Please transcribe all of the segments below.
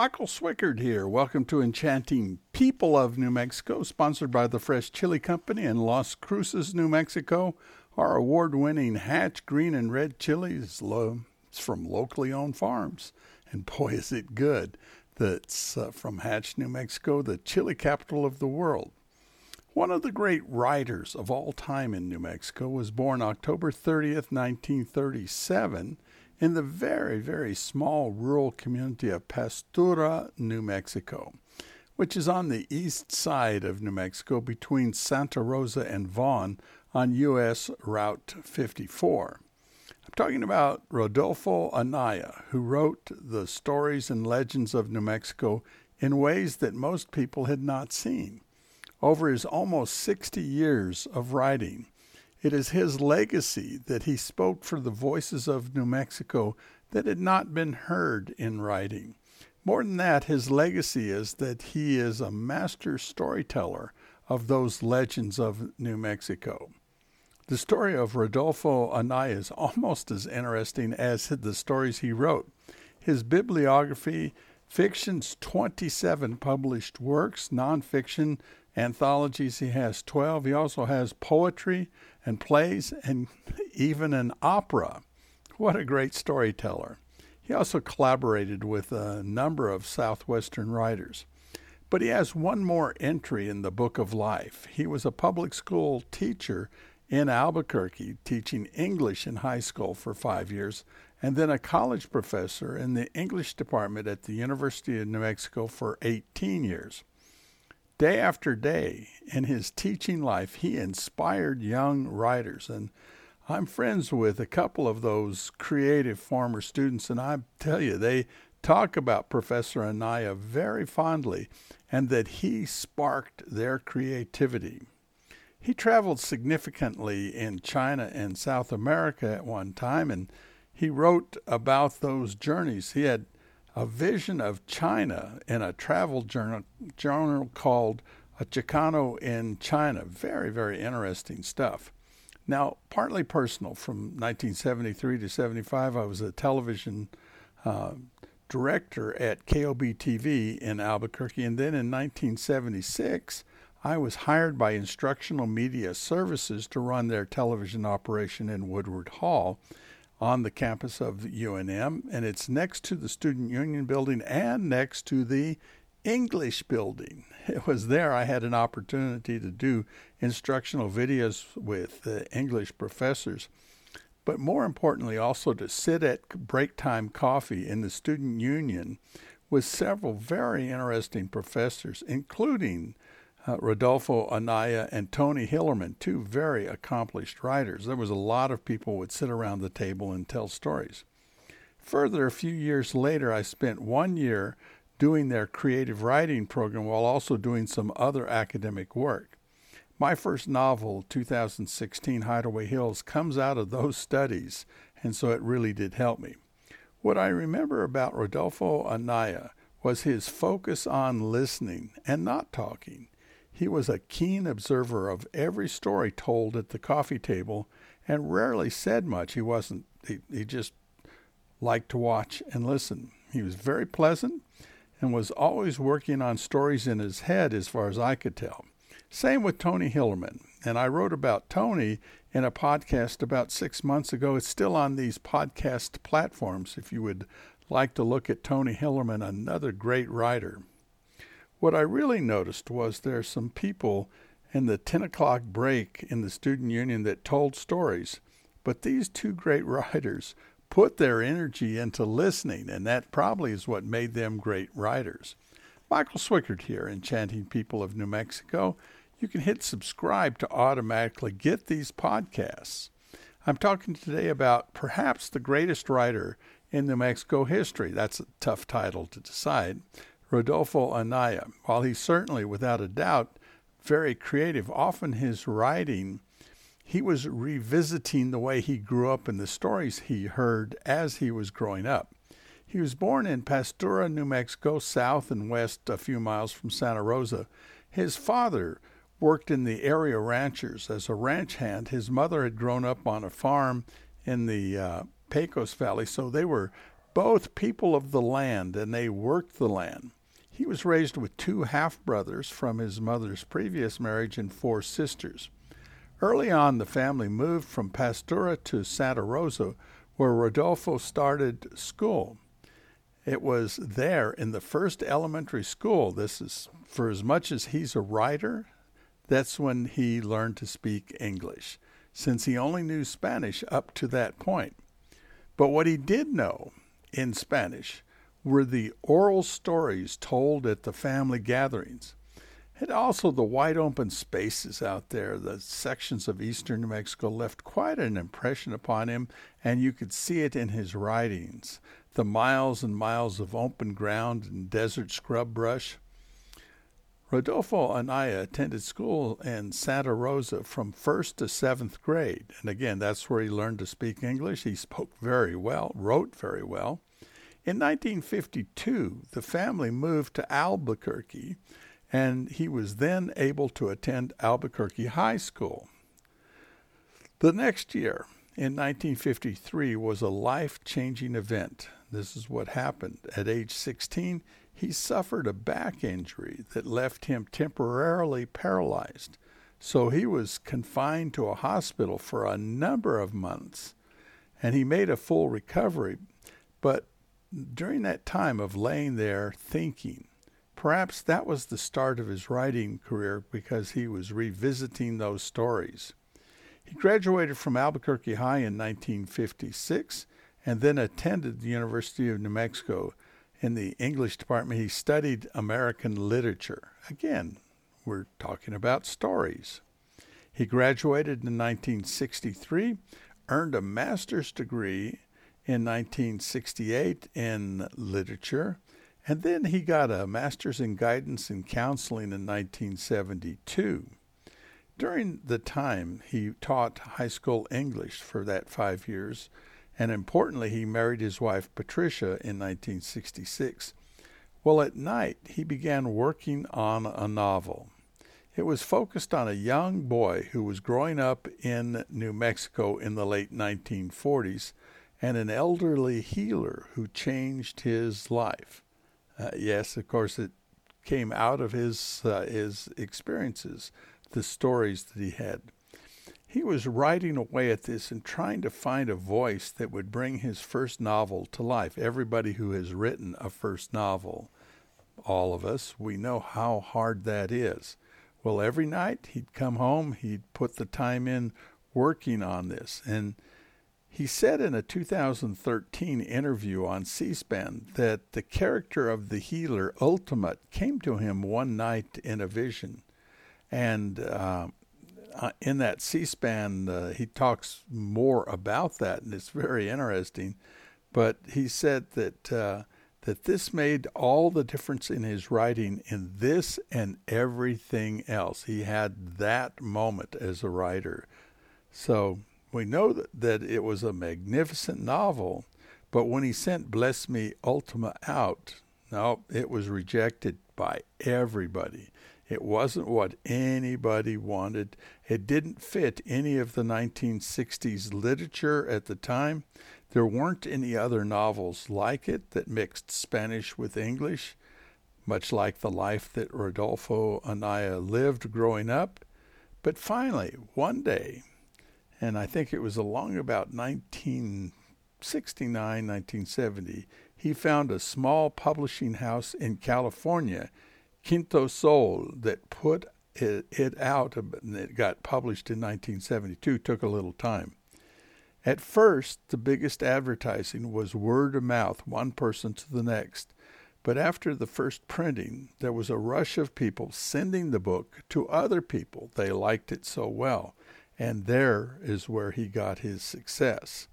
Michael Swickard here. Welcome to Enchanting People of New Mexico, sponsored by the Fresh Chile Company in Las Cruces, New Mexico. Our award winning Hatch green and red chilies from locally owned farms. And boy, is it good. That's uh, from Hatch, New Mexico, the chili capital of the world. One of the great writers of all time in New Mexico was born October 30th, 1937 in the very, very small rural community of Pastura, New Mexico, which is on the east side of New Mexico between Santa Rosa and Vaughn on U.S. Route 54. I'm talking about Rudolfo Anaya, who wrote the stories and legends of New Mexico in ways that most people had not seen. Over his almost 60 years of writing, it is his legacy that he spoke for the voices of New Mexico that had not been heard in writing. More than that, his legacy is that he is a master storyteller of those legends of New Mexico. The story of Rudolfo Anaya is almost as interesting as the stories he wrote. His bibliography fiction's 27 published works, nonfiction anthologies, he has 12. He also has poetry, and plays and even an opera. What a great storyteller. He also collaborated with a number of Southwestern writers. But he has one more entry in the Book of Life. He was a public school teacher in Albuquerque, teaching English in high school for five years, and then a college professor in the English department at the University of New Mexico for 18 years. Day after day in his teaching life, he inspired young writers. And I'm friends with a couple of those creative former students, and I tell you, they talk about Professor Anaya very fondly and that he sparked their creativity. He traveled significantly in China and South America at one time, and he wrote about those journeys. He had a vision of China in a travel journal, journal called a Chicano in China. Very, very interesting stuff. Now, partly personal, from 1973 to 75, I was a television uh, director at KOB TV in Albuquerque. And then in 1976, I was hired by Instructional Media Services to run their television operation in Woodward Hall on the campus of UNM, and it's next to the Student Union building and next to the English building. It was there I had an opportunity to do instructional videos with uh, English professors, but more importantly, also to sit at break time coffee in the Student Union with several very interesting professors, including uh, Rudolfo Anaya and Tony Hillerman, two very accomplished writers. There was a lot of people would sit around the table and tell stories. Further, a few years later, I spent one year doing their creative writing program while also doing some other academic work. My first novel, 2016 Hideaway Hills, comes out of those studies, and so it really did help me. What I remember about Rudolfo Anaya was his focus on listening and not talking. He was a keen observer of every story told at the coffee table and rarely said much. He wasn't, he, he just liked to watch and listen. He was very pleasant and was always working on stories in his head, as far as I could tell. Same with Tony Hillerman. And I wrote about Tony in a podcast about six months ago. It's still on these podcast platforms if you would like to look at Tony Hillerman, another great writer. What I really noticed was there's some people in the 10 o'clock break in the student union that told stories, but these two great writers put their energy into listening, and that probably is what made them great writers. Michael Swickard here, Enchanting People of New Mexico. You can hit subscribe to automatically get these podcasts. I'm talking today about perhaps the greatest writer in New Mexico history. That's a tough title to decide. Rudolfo Anaya. While he's certainly, without a doubt, very creative, often his writing, he was revisiting the way he grew up and the stories he heard as he was growing up. He was born in Pastura, New Mexico, south and west a few miles from Santa Rosa. His father worked in the area ranchers as a ranch hand. His mother had grown up on a farm in the uh, Pecos Valley, so they were both people of the land and they worked the land. He was raised with two half brothers from his mother's previous marriage and four sisters. Early on, the family moved from Pastura to Santa Rosa, where Rudolfo started school. It was there in the first elementary school. This is for as much as he's a writer, that's when he learned to speak English, since he only knew Spanish up to that point. But what he did know in Spanish were the oral stories told at the family gatherings. And also the wide open spaces out there, the sections of eastern New Mexico left quite an impression upon him, and you could see it in his writings. The miles and miles of open ground and desert scrub brush. Rudolfo Anaya attended school in Santa Rosa from first to seventh grade. And again, that's where he learned to speak English. He spoke very well, wrote very well. In 1952, the family moved to Albuquerque and he was then able to attend Albuquerque High School. The next year, in 1953, was a life changing event. This is what happened. At age 16, he suffered a back injury that left him temporarily paralyzed. So he was confined to a hospital for a number of months, and he made a full recovery. But during that time of laying there thinking, Perhaps that was the start of his writing career because he was revisiting those stories. He graduated from Albuquerque High in 1956 and then attended the University of New Mexico. In the English department, he studied American literature. Again, we're talking about stories. He graduated in 1963, earned a master's degree in 1968 in literature, and then he got a master's in guidance and counseling in 1972. During the time, he taught high school English for that five years, and importantly, he married his wife Patricia in 1966. Well, at night, he began working on a novel. It was focused on a young boy who was growing up in New Mexico in the late 1940s and an elderly healer who changed his life. Uh, yes, of course, it came out of his uh, his experiences, the stories that he had. He was writing away at this and trying to find a voice that would bring his first novel to life. Everybody who has written a first novel, all of us, we know how hard that is. Well, every night he'd come home, he'd put the time in working on this, and he said in a 2013 interview on C SPAN that the character of the healer, Ultima, came to him one night in a vision. And uh, uh in that C SPAN, uh, he talks more about that, and it's very interesting. But he said that. Uh, that this made all the difference in his writing in this and everything else. He had that moment as a writer. So we know that, it was a magnificent novel, but when he sent Bless Me Ultima out, no, it was rejected by everybody. It wasn't what anybody wanted. It didn't fit any of the 1960s literature at the time. There weren't any other novels like it that mixed Spanish with English, much like the life that Rudolfo Anaya lived growing up. But finally, one day, and I think it was along about 1969, 1970, he found a small publishing house in California, Quinto Sol, that put it, it out, and it got published in 1972, took a little time. At first, the biggest advertising was word of mouth, one person to the next. But after the first printing, there was a rush of people sending the book to other people. They liked it so well. And there is where he got his success.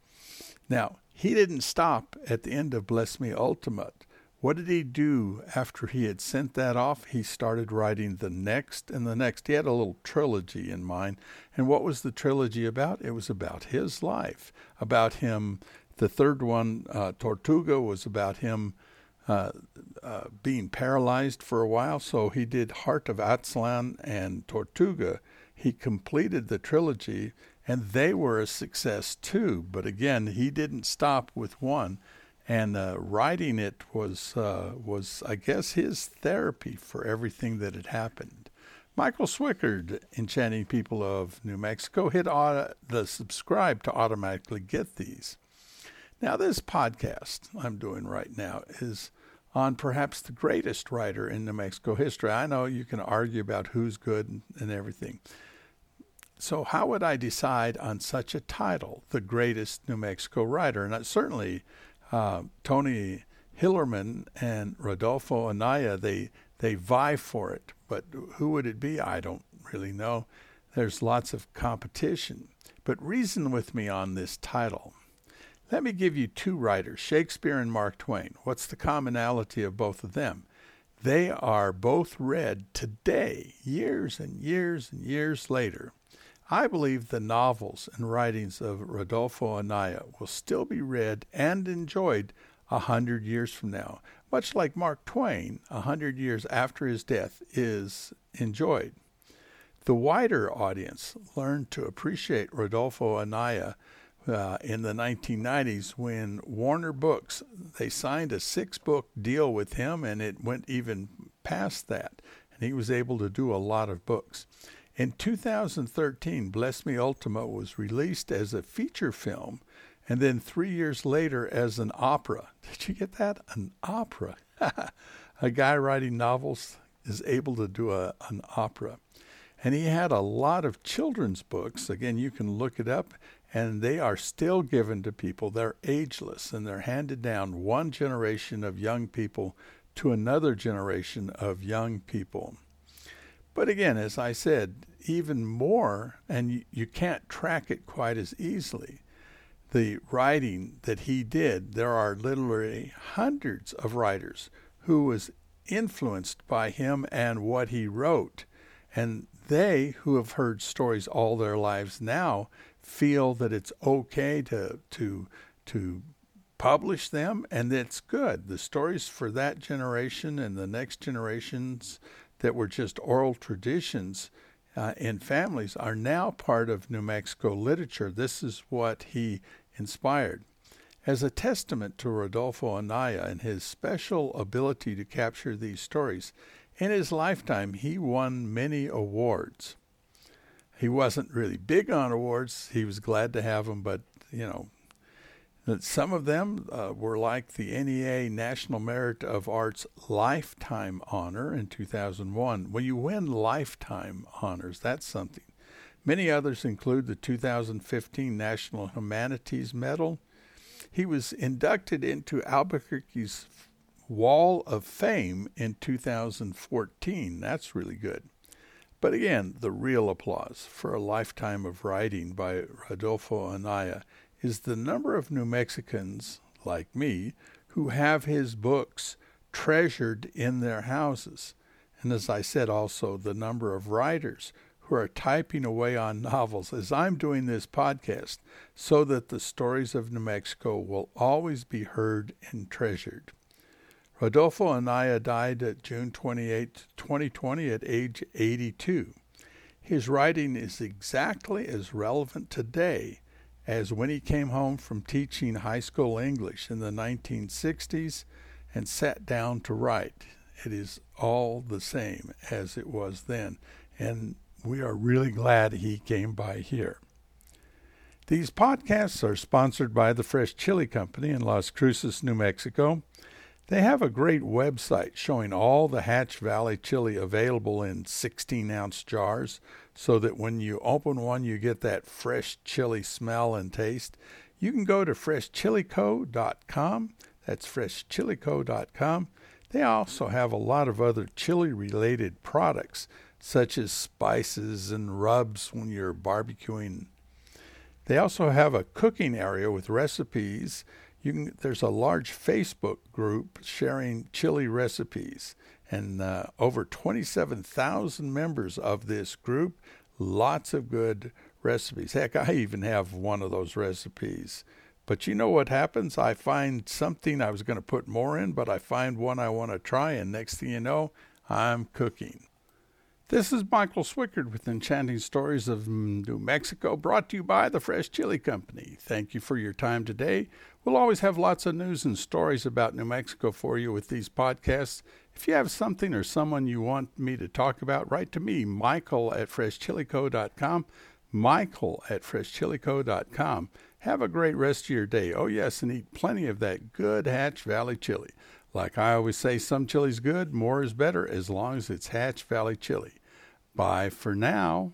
Now, he didn't stop at the end of Bless Me Ultima. What did he do after he had sent that off? He started writing the next and the next. He had a little trilogy in mind. And what was the trilogy about? It was about his life, about him. The third one, uh, Tortuga, was about him uh, uh, being paralyzed for a while. So he did Heart of Aztlan and Tortuga he completed the trilogy, and they were a success too. But again, he didn't stop with one. and uh, writing it was uh, was I guess his therapy for everything that had happened. Michael Swickard, Enchanting People of New Mexico, hit auto, the subscribe to automatically get these. Now, this podcast I'm doing right now is on perhaps the greatest writer in New Mexico history. I know you can argue about who's good and, and everything. So, how would I decide on such a title, the greatest New Mexico writer? And certainly, uh, Tony Hillerman and Rudolfo Anaya, they they vie for it. But who would it be? I don't really know. There's lots of competition. But reason with me on this title. Let me give you two writers, Shakespeare and Mark Twain. What's the commonality of both of them? They are both read today, years and years and years later. I believe the novels and writings of Rudolfo Anaya will still be read and enjoyed a hundred years from now, much like Mark Twain, a hundred years after his death, is enjoyed. The wider audience learned to appreciate Rudolfo Anaya uh, in the 1990s when Warner Books they signed a six-book deal with him, and it went even past that, and he was able to do a lot of books. In 2013, Bless Me Ultima was released as a feature film and then three years later as an opera. Did you get that? An opera. a guy writing novels is able to do a, an opera. And he had a lot of children's books. Again, you can look it up, and they are still given to people. They're ageless, and they're handed down one generation of young people to another generation of young people. But again, as I said, even more, and you, can't track it quite as easily the writing that he did, there are literally hundreds of writers who was influenced by him and what he wrote. And they who have heard stories all their lives now feel that it's okay to to to publish them and it's good. The stories for that generation and the next generations that were just oral traditions uh, in families are now part of New Mexico literature. This is what he inspired. As a testament to Rudolfo Anaya and his special ability to capture these stories, in his lifetime he won many awards. He wasn't really big on awards. He was glad to have them, but you know, some of them uh, were like the NEA National Merit of Arts Lifetime Honor in 2001. When you win lifetime honors, that's something. Many others include the 2015 National Humanities Medal. He was inducted into Albuquerque's Wall of Fame in 2014. That's really good. But again, the real applause for a lifetime of writing by Rudolfo Anaya is the number of New Mexicans, like me, who have his books treasured in their houses. And as I said, also the number of writers who are typing away on novels as I'm doing this podcast so that the stories of New Mexico will always be heard and treasured. Rudolfo Anaya died at June 28, 2020, at age 82. His writing is exactly as relevant today as when he came home from teaching high school English in the 1960s and sat down to write. It is all the same as it was then. And we are really glad he came by here. These podcasts are sponsored by the Fresh Chile Company in Las Cruces, New Mexico. They have a great website showing all the Hatch Valley chili available in 16 ounce jars so that when you open one, you get that fresh chili smell and taste. You can go to freshchileco.com. That's freshchileco.com. They also have a lot of other chili related products, such as spices and rubs when you're barbecuing. They also have a cooking area with recipes can, there's a large Facebook group sharing chili recipes, and uh, over 27,000 members of this group. Lots of good recipes. Heck, I even have one of those recipes. But you know what happens? I find something I was going to put more in, but I find one I want to try, and next thing you know, I'm cooking. This is Michael Swickard with Enchanting Stories of New Mexico, brought to you by the Fresh Chile Company. Thank you for your time today. We'll always have lots of news and stories about New Mexico for you with these podcasts. If you have something or someone you want me to talk about, write to me, Michael at freshchileco.com. Michael at freshchileco.com. Have a great rest of your day. Oh, yes, and eat plenty of that good Hatch Valley chili. Like I always say, some chili's good, more is better as long as it's Hatch Valley chili. Bye for now.